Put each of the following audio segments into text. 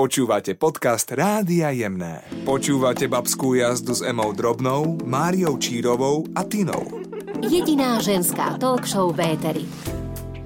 Počúvate podcast Rádia Jemné. Počúvate babskú jazdu s Emou Drobnou, Máriou Čírovou a Tinou. Jediná ženská talk show v éteri.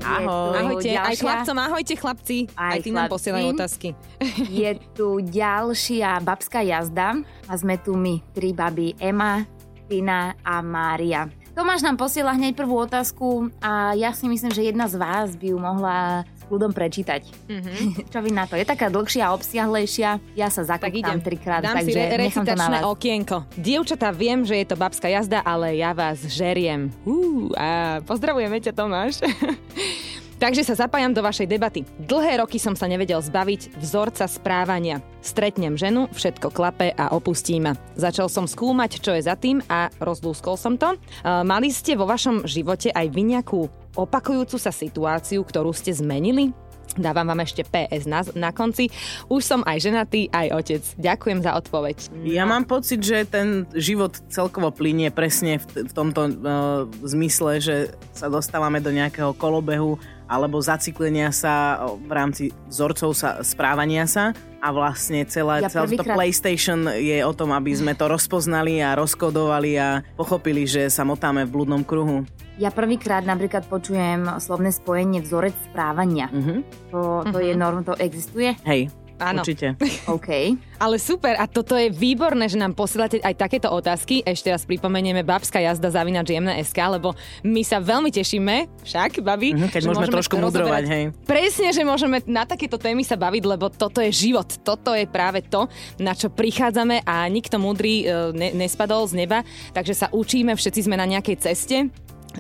Ahoj. Ahojte, ďalšia- aj chlapcom, ahojte chlapci. Aj, Aj ty nám posielajú otázky. Je tu ďalšia babská jazda a sme tu my, tri baby, Ema, Tina a Mária. Tomáš nám posiela hneď prvú otázku a ja si myslím, že jedna z vás by ju mohla s kľudom prečítať. Mhm. Čo vy na to? Je taká dlhšia a obsiahlejšia. Ja sa Tak idem. zakúptam trikrát, Dám si takže re- nechám to recitačné vás. okienko. Dievčatá, viem, že je to babská jazda, ale ja vás žeriem. Uh, a pozdravujeme ťa, Tomáš. Takže sa zapájam do vašej debaty. Dlhé roky som sa nevedel zbaviť vzorca správania. Stretnem ženu, všetko klape a opustí ma. Začal som skúmať, čo je za tým a rozlúskol som to. Uh, Mali ste vo vašom živote aj vy nejakú opakujúcu sa situáciu, ktorú ste zmenili? Dávam vám ešte PS na, na konci. Už som aj ženatý, aj otec. Ďakujem za odpoveď. Ja mám pocit, že ten život celkovo plinie presne v, v tomto uh, zmysle, že sa dostávame do nejakého kolobehu alebo zaciklenia sa o, v rámci vzorcov sa, správania sa a vlastne celé, Ja celé to prvýkrát- PlayStation je o tom, aby sme to rozpoznali a rozkodovali a pochopili, že sa motáme v blúdnom kruhu. Ja prvýkrát napríklad počujem slovné spojenie vzorec správania. Mhm. To, to je norm, to existuje? Hej, Áno. určite. OK. Ale super, a toto je výborné, že nám posielate aj takéto otázky. Ešte raz pripomenieme babská jazda zavinač SK, lebo my sa veľmi tešíme, však, babi, Mhm, keď že môžeme trošku mudrovať, hej. Presne, že môžeme na takéto témy sa baviť, lebo toto je život. Toto je práve to, na čo prichádzame a nikto múdry e, ne, nespadol z neba, takže sa učíme, všetci sme na nejakej ceste.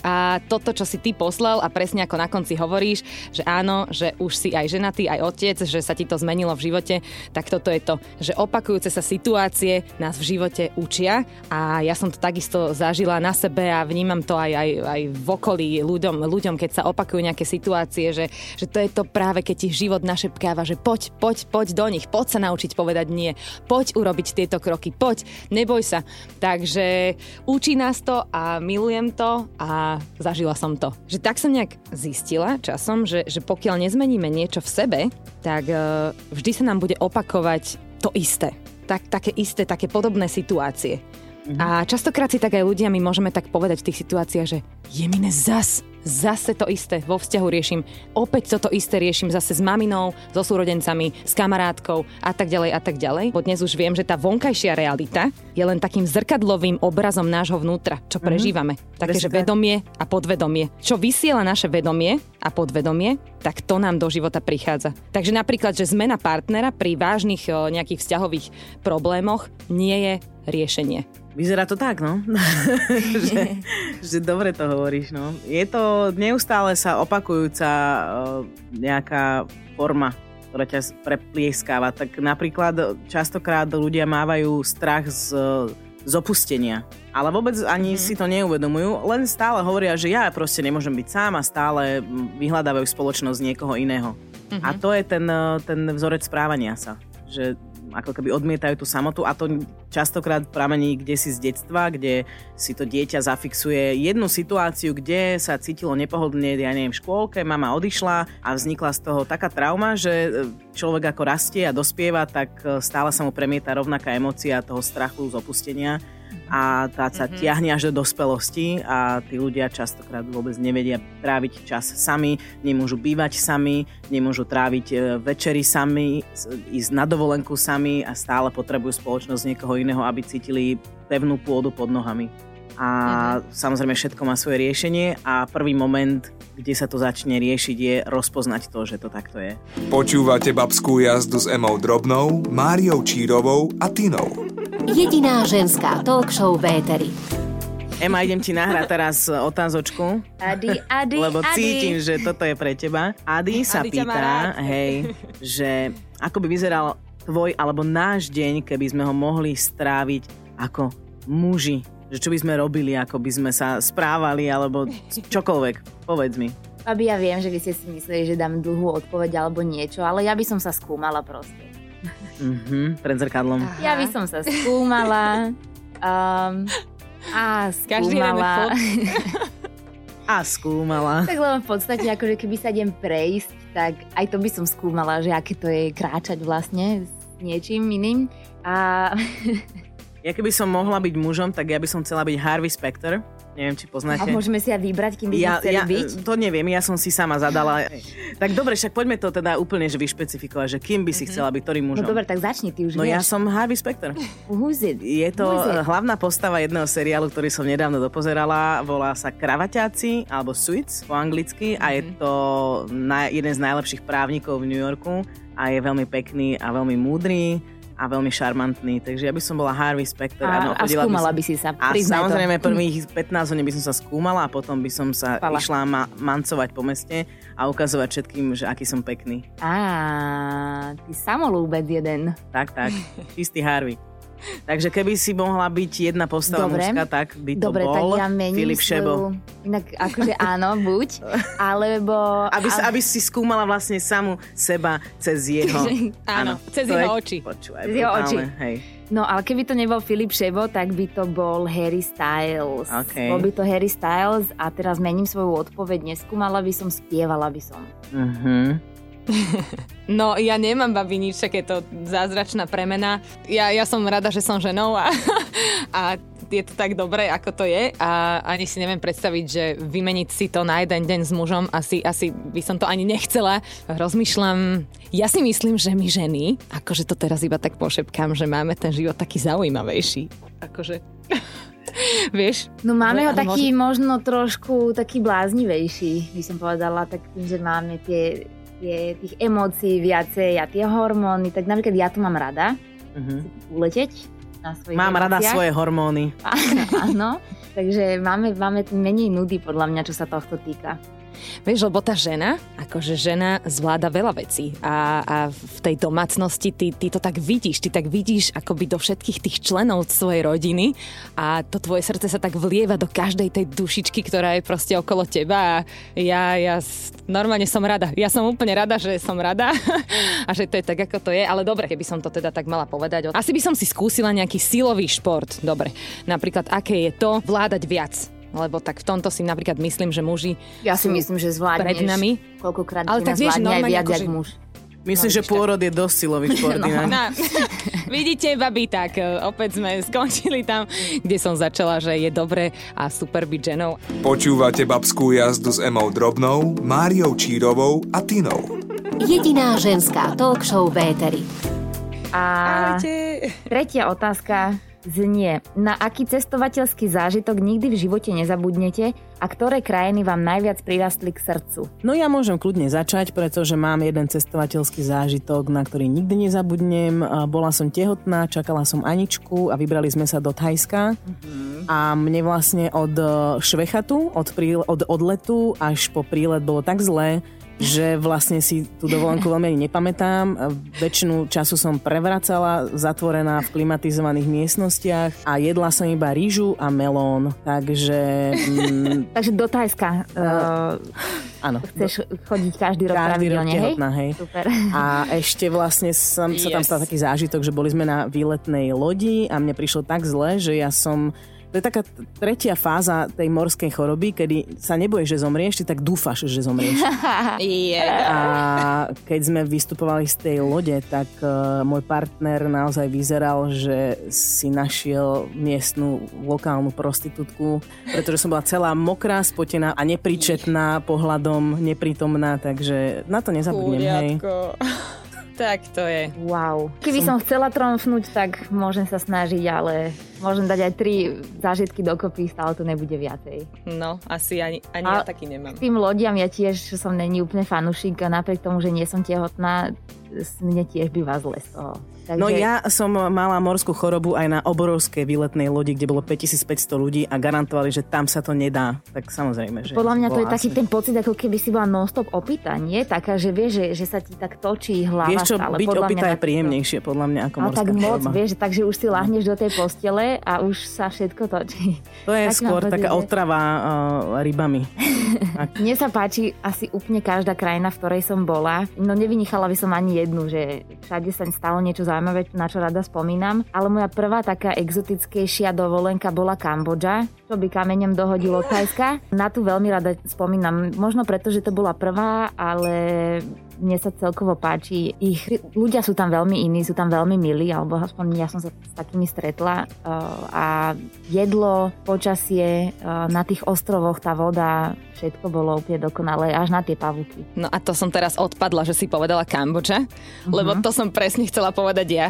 A toto, čo si ty poslal a presne ako na konci hovoríš, že áno, že už si aj ženatý, aj otec, že sa ti to zmenilo v živote, tak toto je to, že opakujúce sa situácie nás v živote učia a ja som to takisto zažila na sebe a vnímam to aj, aj, aj v okolí ľuďom, ľuďom, keď sa opakujú nejaké situácie, že, že to je to práve, keď ti život našepkáva, že poď, poď, poď do nich, poď sa naučiť povedať nie, poď urobiť tieto kroky, poď, neboj sa. Takže učí nás to a milujem to a zažila som to. Že tak som nejak zistila časom, že, že pokiaľ nezmeníme niečo v sebe, tak uh, vždy sa nám bude opakovať to isté. Tak, také isté, také podobné situácie. A častokrát si tak aj ľudia my môžeme tak povedať v tých situáciách, že je mine zas, zase to isté vo vzťahu riešim, opäť toto isté riešim zase s maminou, so súrodencami, s kamarátkou a tak ďalej a tak ďalej. Bo dnes už viem, že tá vonkajšia realita je len takým zrkadlovým obrazom nášho vnútra, čo prežívame. Také, že vedomie a podvedomie. Čo vysiela naše vedomie a podvedomie, tak to nám do života prichádza. Takže napríklad, že zmena partnera pri vážnych o, nejakých vzťahových problémoch nie je riešenie. Vyzerá to tak, no. že, že dobre to hovoríš, no. Je to neustále sa opakujúca uh, nejaká forma, ktorá ťa preplieskáva. Tak napríklad častokrát ľudia mávajú strach z, z opustenia. Ale vôbec ani mm-hmm. si to neuvedomujú, len stále hovoria, že ja proste nemôžem byť sám a stále mm, vyhľadávajú spoločnosť niekoho iného. Mm-hmm. A to je ten, uh, ten vzorec správania sa. Že ako keby odmietajú tú samotu a to častokrát pramení kde si z detstva, kde si to dieťa zafixuje jednu situáciu, kde sa cítilo nepohodlne, ja neviem, v škôlke, mama odišla a vznikla z toho taká trauma, že e, človek ako rastie a dospieva, tak e, stále sa mu premieta rovnaká emócia toho strachu z opustenia a tá sa mm-hmm. tiahne až do dospelosti a tí ľudia častokrát vôbec nevedia tráviť čas sami, nemôžu bývať sami, nemôžu tráviť e, večery sami, ísť na dovolenku sami a stále potrebujú spoločnosť niekoho iného, aby cítili pevnú pôdu pod nohami. A mm-hmm. samozrejme všetko má svoje riešenie a prvý moment, kde sa to začne riešiť, je rozpoznať to, že to takto je. Počúvate babskú jazdu s Emou Drobnou, Máriou Čírovou a Tinou. Jediná ženská talk show v éteri. Ema, idem ti nahrať teraz otázočku. Ady, Ady, Lebo Ady. cítim, že toto je pre teba. Ady sa má pýta, hej, že ako by vyzeral tvoj alebo náš deň, keby sme ho mohli stráviť ako muži. Že čo by sme robili, ako by sme sa správali, alebo čokoľvek. Povedz mi. Aby ja viem, že vy ste si mysleli, že dám dlhú odpoveď alebo niečo, ale ja by som sa skúmala proste. Mhm, pred zrkadlom. Ja by som sa skúmala. Um, a skúmala. A skúmala. tak len v podstate, akože keby sa idem prejsť, tak aj to by som skúmala, že aké to je kráčať vlastne s niečím iným. A Ja keby som mohla byť mužom, tak ja by som chcela byť Harvey Specter. Neviem, či A poznáte. môžeme si aj vybrať, kým by ja, chceli ja, byť? to neviem, ja som si sama zadala. tak dobre, však poďme to teda úplne že vyšpecifikovať, že kým by si chcela byť, ktorým No mužom. dobre, tak začni, ty už No ja vieš. som Harvey Specter. Who's it? Je to Who's it? hlavná postava jedného seriálu, ktorý som nedávno dopozerala. Volá sa Kravaťáci, alebo Suits po anglicky a je Mhm. to na, jeden z najlepších právnikov v New Yorku a je veľmi pekný a veľmi múdry a veľmi šarmantný. Takže ja by som bola Harvey Specter. A, a chodila skúmala som- by si sa, a samozrejme to. prvých 15 hodín by som sa skúmala a potom by som sa Spala. išla ma- mancovať po meste a ukazovať všetkým, že aký som pekný. Á, ty samolúbec jeden. Tak, tak. Čistý Harvey. Takže keby si mohla byť jedna postava Dobre. mužská, tak by to Dobre, bol tak ja mením Filip Šebo. svoju... Inak akože áno, buď. Alebo... Aby, ale- aby si skúmala vlastne samu seba cez jeho... Áno, cez To jeho je- oči. Počúvaj, Cez jeho oči. Hej. No, ale keby to nebol Filip Šebo, tak by to bol Harry Styles. OK. Bol by to Harry Styles a teraz mením svoju odpoveď. Neskúmala by som, spievala by som. Uh-huh. No, ja nemám, babi, nič takéto zázračná premena. Ja, ja som rada, že som ženou a, a je to tak dobré, ako to je a ani si neviem predstaviť, že vymeniť si to na jeden deň s mužom, asi, asi by som to ani nechcela. Rozmýšľam, ja si myslím, že my ženy, akože to teraz iba tak pošepkám, že máme ten život taký zaujímavejší. Akože... Vieš? No máme ho taký možno trošku taký bláznivejší, by som povedala, tak tým, že máme tie, tie tých emócií viacej a tie hormóny, tak napríklad ja to mám rada, Uh-huh. uleteť na svojich Mám rada emóciách. svoje hormóny. Áno, takže máme, máme menej nudy podľa mňa, čo sa tohto týka. Vieš, lebo tá žena, akože žena zvláda veľa vecí a, a v tej domácnosti ty, ty to tak vidíš, ty tak vidíš akoby do všetkých tých členov svojej rodiny a to tvoje srdce sa tak vlieva do každej tej dušičky, ktorá je proste okolo teba a ja, ja normálne som rada. Ja som úplne rada, že som rada a že to je tak, ako to je, ale dobre, keby som to teda tak mala povedať. Asi by som si skúsila nejaký silový šport, dobre. Napríklad, aké je to vládať viac. Lebo tak v tomto si napríklad myslím, že muži Ja si myslím, že zvládneš pred nami. koľkokrát Ale tak vieš, zvládne aj normálne viac, akože- muž. Myslím, No, že pôrod je dosť silový šport. No. Na, vidíte, babi, tak e, opäť sme skončili tam, kde som začala, že je dobre a super byť ženou. Počúvate babskú jazdu s Emou Drobnou, Máriou Čírovou a Tinou. Jediná ženská talk show v éteri. A tretia otázka znie, na aký cestovateľský zážitok nikdy v živote nezabudnete a ktoré krajiny vám najviac prirastli k srdcu? No ja môžem kľudne začať, pretože mám jeden cestovateľský zážitok, na ktorý nikdy nezabudnem. Bola som tehotná, čakala som Aničku a vybrali sme sa do Thajska. A mne vlastne od e, Švechatu, od, príle, od odletu až po prílet bolo tak zlé, že vlastne si tú dovolenku veľmi ani nepamätám. Väčšinu času som prevracala, zatvorená v klimatizovaných miestnostiach a jedla som iba rýžu a melón. Takže mm, Takže do Thajska uh, áno. chceš chodiť každý rok Každý rok tehotná, hej. Super. A ešte vlastne som, sa tam Yes. stal taký zážitok, že boli sme na výletnej lodi a mne prišlo tak zle, že ja som... To je taká tretia fáza tej morskej choroby, kedy sa neboješ, že zomrieš, ty tak dúfaš, že zomrieš. Yeah. A keď sme vystupovali z tej lode, tak uh, môj partner naozaj vyzeral, že si našiel miestnu lokálnu prostitútku, pretože som bola celá mokrá, spotená a nepríčetná pohľadom, neprítomná, takže na to nezabudnem, hej. Tak to je. Wow. Keby som chcela tromfnúť, tak môžem sa snažiť, ale môžem dať aj tri zážitky dokopy, stále to nebude viacej. No, asi ani, ani A- ja taký nemám. Tým lodiam ja tiež som není úplne fanušik a napriek tomu, že nie som tehotná, s- mne tiež býva zle z toho. Takže... No ja som mala morskú chorobu aj na oborovskej výletnej lodi, kde bolo 5500 ľudí a garantovali, že tam sa to nedá. Tak samozrejme, že... Podľa mňa to je bola taký asi- ten pocit, ako keby si bola non-stop opýta, nie? Taká, že vieš, že, že sa ti tak točí hlava Vieš čo, stále. byť Podľa mňa opýta na je to- príjemnejšie, podľa mňa, ako No morská tak moc, choroba. vieš, takže už si lahneš do tej postele a už sa všetko točí. To je Tak skôr taká otrava uh, rybami. Mne sa páči asi úplne každá krajina, v ktorej som bola. No nevynichala by som ani jednu, že všade sa stalo niečo zaujímavé, na čo rada spomínam. Ale moja prvá taká exotickejšia dovolenka bola Kambodža, čo by kameňom dohodilo Thajska. Na tu veľmi rada spomínam, možno preto, že to bola prvá, ale mne sa celkovo páči. Ich, ľudia sú tam veľmi iní, sú tam veľmi milí, alebo aspoň ja som sa s takými stretla. Uh, a jedlo, počasie, uh, na tých ostrovoch tá voda, všetko bolo úplne dokonalé, až na tie pavúky. No a to som teraz odpadla, že si povedala Kambodža, uh-huh. lebo to som presne chcela povedať ja,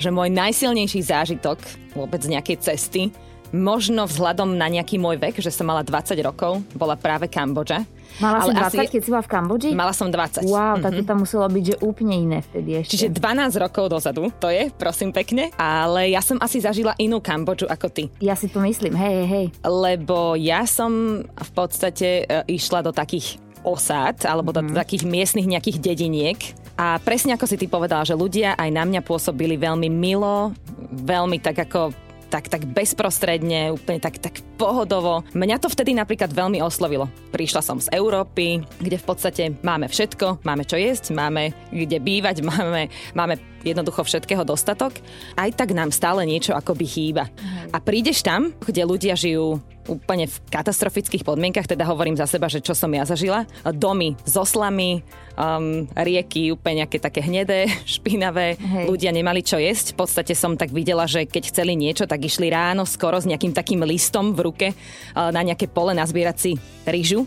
že môj najsilnejší zážitok vôbec z nejakej cesty možno vzhľadom na nejaký môj vek, že som mala 20 rokov, bola práve Kambodža. Mala ale si 20, asi... keď si bola v Kambodži? Mala som 20. Wow, mm-hmm. tak to tam muselo byť, že úplne iné vtedy ešte. Čiže 12 rokov dozadu, to je, prosím pekne. Ale ja som asi zažila inú Kambodžu ako ty. Ja si to myslím, hej, hej. Lebo ja som v podstate e, išla do takých osád, alebo do mm. takých miestnych nejakých dediniek. A presne ako si ty povedala, že ľudia aj na mňa pôsobili veľmi milo, veľmi tak ako tak, tak bezprostredne, úplne tak, tak pohodovo. Mňa to vtedy napríklad veľmi oslovilo. Prišla som z Európy, kde v podstate máme všetko, máme čo jesť, máme kde bývať, máme, máme jednoducho všetkého dostatok. Aj tak nám stále niečo akoby chýba. A prídeš tam, kde ľudia žijú úplne v katastrofických podmienkach, teda hovorím za seba, že čo som ja zažila. Domy s oslami, um, rieky úplne nejaké také hnedé, špinavé, Hej. ľudia nemali čo jesť. V podstate som tak videla, že keď chceli niečo, tak išli ráno skoro s nejakým takým listom v ruke uh, na nejaké pole nazbierať si rýžu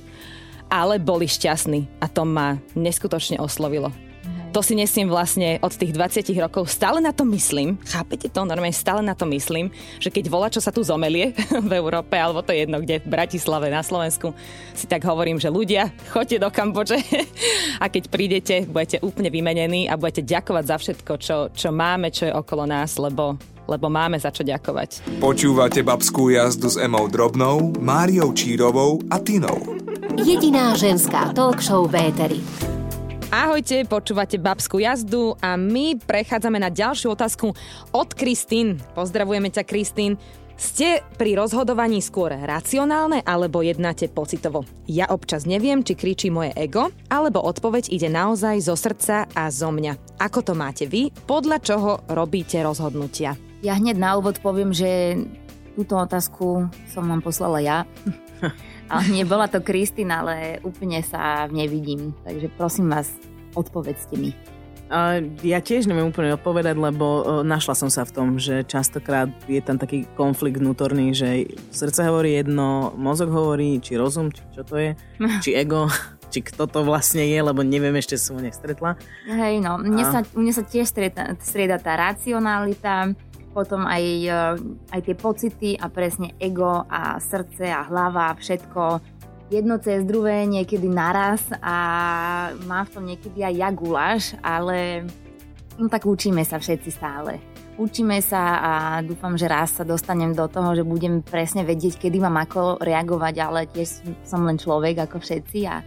ale boli šťastní a to ma neskutočne oslovilo to si nesiem vlastne od tých 20 rokov. Stále na to myslím, chápete to? Normálne stále na to myslím, že keď volá, čo sa tu zomelie v Európe, alebo to je jedno, kde v Bratislave, na Slovensku, si tak hovorím, že ľudia, choďte do Kambodže a keď prídete, budete úplne vymenení a budete ďakovať za všetko, čo, čo máme, čo je okolo nás, lebo lebo máme za čo ďakovať. Počúvate babskú jazdu s Emou Drobnou, Máriou Čírovou a Tinou. Jediná ženská talk show Véteri. Ahojte, počúvate Babskú jazdu a my prechádzame na ďalšiu otázku od Kristín. Pozdravujeme ťa, Kristín. Ste pri rozhodovaní skôr racionálne alebo jednáte pocitovo? Ja občas neviem, či kričí moje ego, alebo odpoveď ide naozaj zo srdca a zo mňa. Ako to máte vy? Podľa čoho robíte rozhodnutia? Ja hneď na úvod poviem, že túto otázku som vám poslala ja. Ale nebola to Kristina, ale úplne sa v nej vidím. Takže prosím vás, odpovedzte mi. Ja tiež neviem úplne odpovedať, lebo našla som sa v tom, že častokrát je tam taký konflikt vnútorný, že srdce hovorí jedno, mozog hovorí, či rozum, či čo to je, či ego, či kto to vlastne je, lebo neviem, ešte som ho nestretla. Hej, no, mne, a... sa, mne sa tiež strieda, strieda tá racionalita, potom aj, e, aj tie pocity a presne ego a srdce a hlava, všetko jedno cez druhé, niekedy naraz a má v tom niekedy aj jaguláš, ale no tak učíme sa všetci stále. Učíme sa a dúfam, že raz sa dostanem do toho, že budem presne vedieť, kedy mám ako reagovať, ale tiež som len človek ako všetci a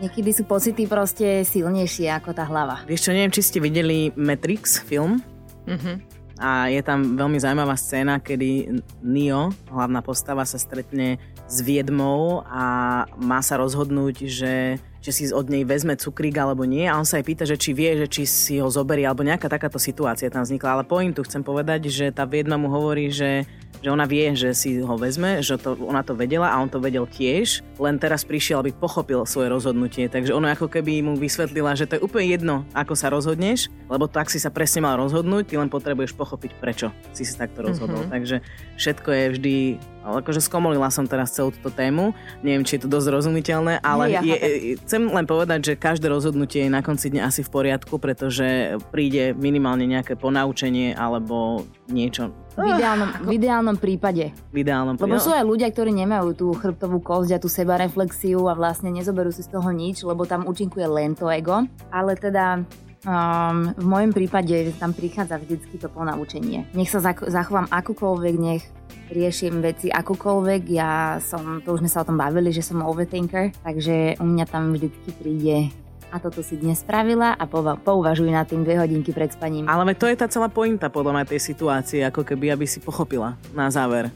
niekedy sú pocity proste silnejšie ako tá hlava. Vieš čo, neviem, či ste videli Matrix film. Mm-hmm a je tam veľmi zaujímavá scéna, kedy Neo, hlavná postava, sa stretne s Viedmou a má sa rozhodnúť, že či si od nej vezme cukrík alebo nie a on sa aj pýta, že či vie, že či si ho zoberie alebo nejaká takáto situácia tam vznikla. Ale pointu chcem povedať, že tá Viedma mu hovorí, že že ona vie, že si ho vezme, že to, ona to vedela a on to vedel tiež, len teraz prišiel, aby pochopil svoje rozhodnutie. Takže ona ako keby mu vysvetlila, že to je úplne jedno, ako sa rozhodneš, lebo tak si sa presne mal rozhodnúť, ty len potrebuješ pochopiť, prečo si si takto rozhodol. Mm-hmm. Takže všetko je vždy ale akože skomolila som teraz celú túto tému. Neviem, či je to dosť rozumiteľné, ale Nie, ja je, chcem len povedať, že každé rozhodnutie je na konci dňa asi v poriadku, pretože príde minimálne nejaké ponaučenie alebo niečo. V ideálnom, v ideálnom prípade. V ideálnom prípade. Lebo sú aj ľudia, ktorí nemajú tú chrbtovú kosť a tú sebareflexiu a vlastne nezoberú si z toho nič, lebo tam účinkuje len to ego. Ale teda Um, v mojom prípade tam prichádza vždycky to ponaučenie. Nech sa zachovám akokoľvek, nech riešim veci akokoľvek. Ja som, to už sme sa o tom bavili, že som overthinker, takže u mňa tam vždycky príde a toto si dnes spravila a pouvažuj na tým dve hodinky pred spaním. Ale to je tá celá pointa podľa mňa tej situácie, ako keby, aby si pochopila na záver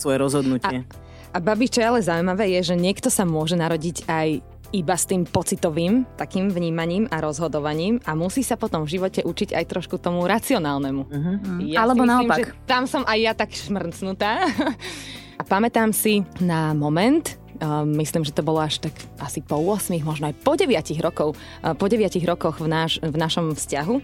svoje rozhodnutie. A, a babi, čo je ale zaujímavé, je, že niekto sa môže narodiť aj iba s tým pocitovým takým vnímaním a rozhodovaním a musí sa potom v živote učiť aj trošku tomu racionálnemu. Uh-huh. Ja Alebo myslím, naopak. Že tam som aj ja tak šmrcnutá. a pamätám si na moment, myslím, že to bolo až tak asi po 8, možno aj po 9 rokov, uh, po 9 rokoch v, náš, v našom vzťahu uh,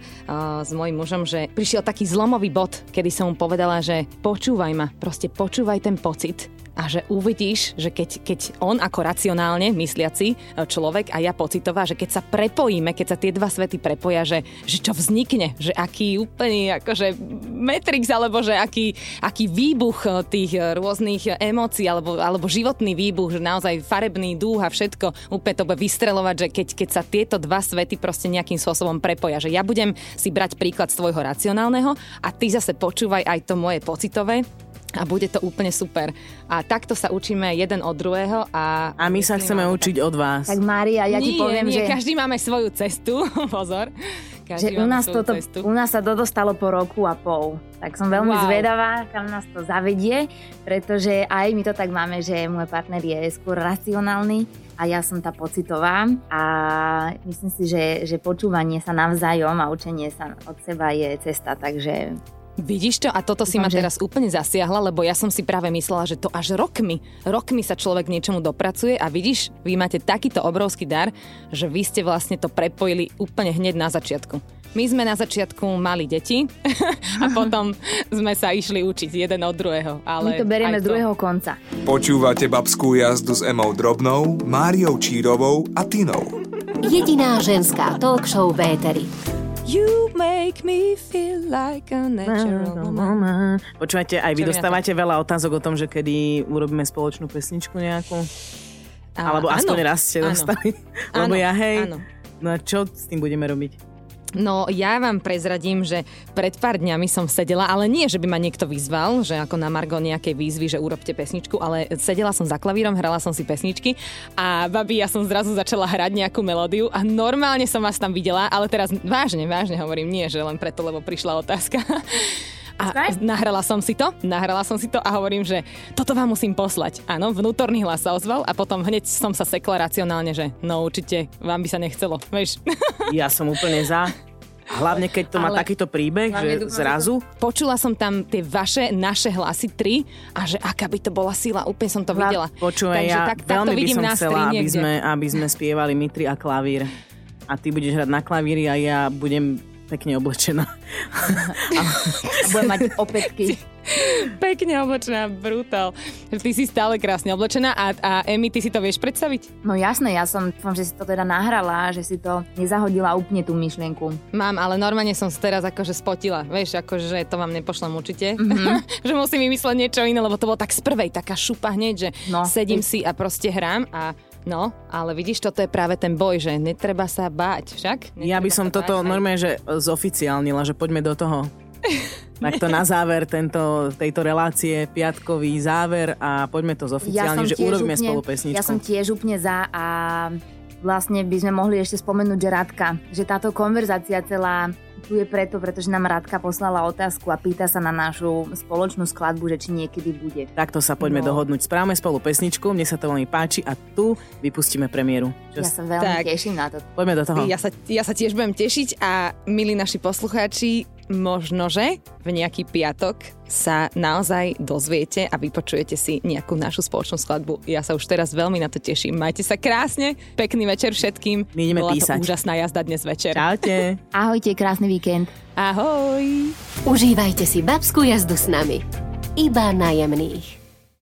s mojim mužom, že prišiel taký zlomový bod, kedy som mu povedala, že počúvaj ma, proste počúvaj ten pocit, a že uvidíš, že keď, keď on ako racionálne mysliaci e, človek a ja pocitová, že keď sa prepojíme, keď sa tie dva svety prepoja, že, že čo vznikne, že aký úplný akože Matrix, alebo že aký, aký výbuch e, tých rôznych emócií, alebo, alebo životný výbuch, že naozaj farebný dúh a všetko úplne to bude vystrelovať, že keď, keď sa tieto dva svety proste nejakým spôsobom prepoja, že ja budem si brať príklad z tvojho racionálneho a ty zase počúvaj aj to moje pocitové a bude to úplne super. A takto sa učíme jeden od druhého. A, a my sa chceme učiť tak... od vás. Tak Mária, ja nie, ti poviem, nie, že... každý máme svoju cestu, pozor. Každý že u nás, toto, cestu. u nás sa to dostalo po roku a pol. Tak som veľmi wow. zvedavá, kam nás to zavedie, pretože aj my to tak máme, že môj partner je skôr racionálny a ja som tá pocitová a myslím si, že, že počúvanie sa navzájom a učenie sa od seba je cesta, takže Vidíš to? A toto si ma teraz úplne zasiahla, lebo ja som si práve myslela, že to až rokmi, rokmi sa človek niečomu dopracuje a vidíš, vy máte takýto obrovský dar, že vy ste vlastne to prepojili úplne hneď na začiatku. My sme na začiatku mali deti a potom sme sa išli učiť jeden od druhého. Ale My to berieme z druhého konca. Počúvate babskú jazdu s Emou Drobnou, Máriou Čírovou a Tinou. Jediná ženská talk show v Éteri. You make me feel like a natural woman. Počúvate, aj vy dostávate veľa otázok o tom, že kedy urobíme spoločnú pesničku nejakú? A, Alebo aspoň raz ste dostali. Lebo ja hej, áno. no a čo s tým budeme robiť? No ja vám prezradím, že pred pár dňami som sedela, ale nie, že by ma niekto vyzval, že ako na Margo nejakej výzvy, že urobte pesničku, ale sedela som za klavírom, hrala som si pesničky a babi, ja som zrazu začala hrať nejakú melódiu a normálne som vás tam videla, ale teraz vážne, vážne hovorím, nie, že len preto, lebo prišla otázka. A nahrala som si to, nahrala som si to a hovorím, že toto vám musím poslať. Áno, vnútorný hlas sa ozval a potom hneď som sa sekla racionálne, že no určite vám by sa nechcelo, vieš. Ja som úplne za. Hlavne keď to má takýto príbeh, že dúfam, zrazu... Počula som tam tie vaše, naše hlasy tri a že aká by to bola sila, úplne som to videla. Počúvaj, ja tak, veľmi by som chcela, aby sme, aby sme spievali Mitri a klavír. A ty budeš hrať na klavíri a ja budem pekne oblečená. a budem mať opätky. Pekne oblečená, brutál. Ty si stále krásne oblečená a, a Emi, ty si to vieš predstaviť? No jasné, ja som, dúfam, že si to teda nahrala, že si to nezahodila úplne tú myšlienku. Mám, ale normálne som teraz akože spotila. Vieš, akože to vám nepošlem určite. Mm-hmm. že musím vymysleť niečo iné, lebo to bolo tak z prvej taká šupa hneď, že no. sedím si a proste hrám a No, ale vidíš, toto je práve ten boj, že netreba sa báť, však? Netreba ja by som toto báť, normálne, že zoficiálnila, že poďme do toho. to na záver tento, tejto relácie, piatkový záver a poďme to zoficiálne, ja že urobíme úplne, spolu pesničku. Ja som tiež úplne za a vlastne by sme mohli ešte spomenúť, že Radka, že táto konverzácia celá tu je preto, pretože nám Radka poslala otázku a pýta sa na našu spoločnú skladbu, že či niekedy bude. Takto sa poďme no. dohodnúť. Správame spolu pesničku, mne sa to veľmi páči a tu vypustíme premiéru. Čo ja sa veľmi tak. teším na to. Poďme do toho. Ja sa, ja sa tiež budem tešiť a milí naši poslucháči, možno, že v nejaký piatok sa naozaj dozviete a vypočujete si nejakú našu spoločnú skladbu. Ja sa už teraz veľmi na to teším. Majte sa krásne, pekný večer všetkým. My ideme Bola písať. to úžasná jazda dnes večer. Čaute. Ahojte, krásny víkend. Ahoj. Užívajte si babskú jazdu s nami. Iba najemných.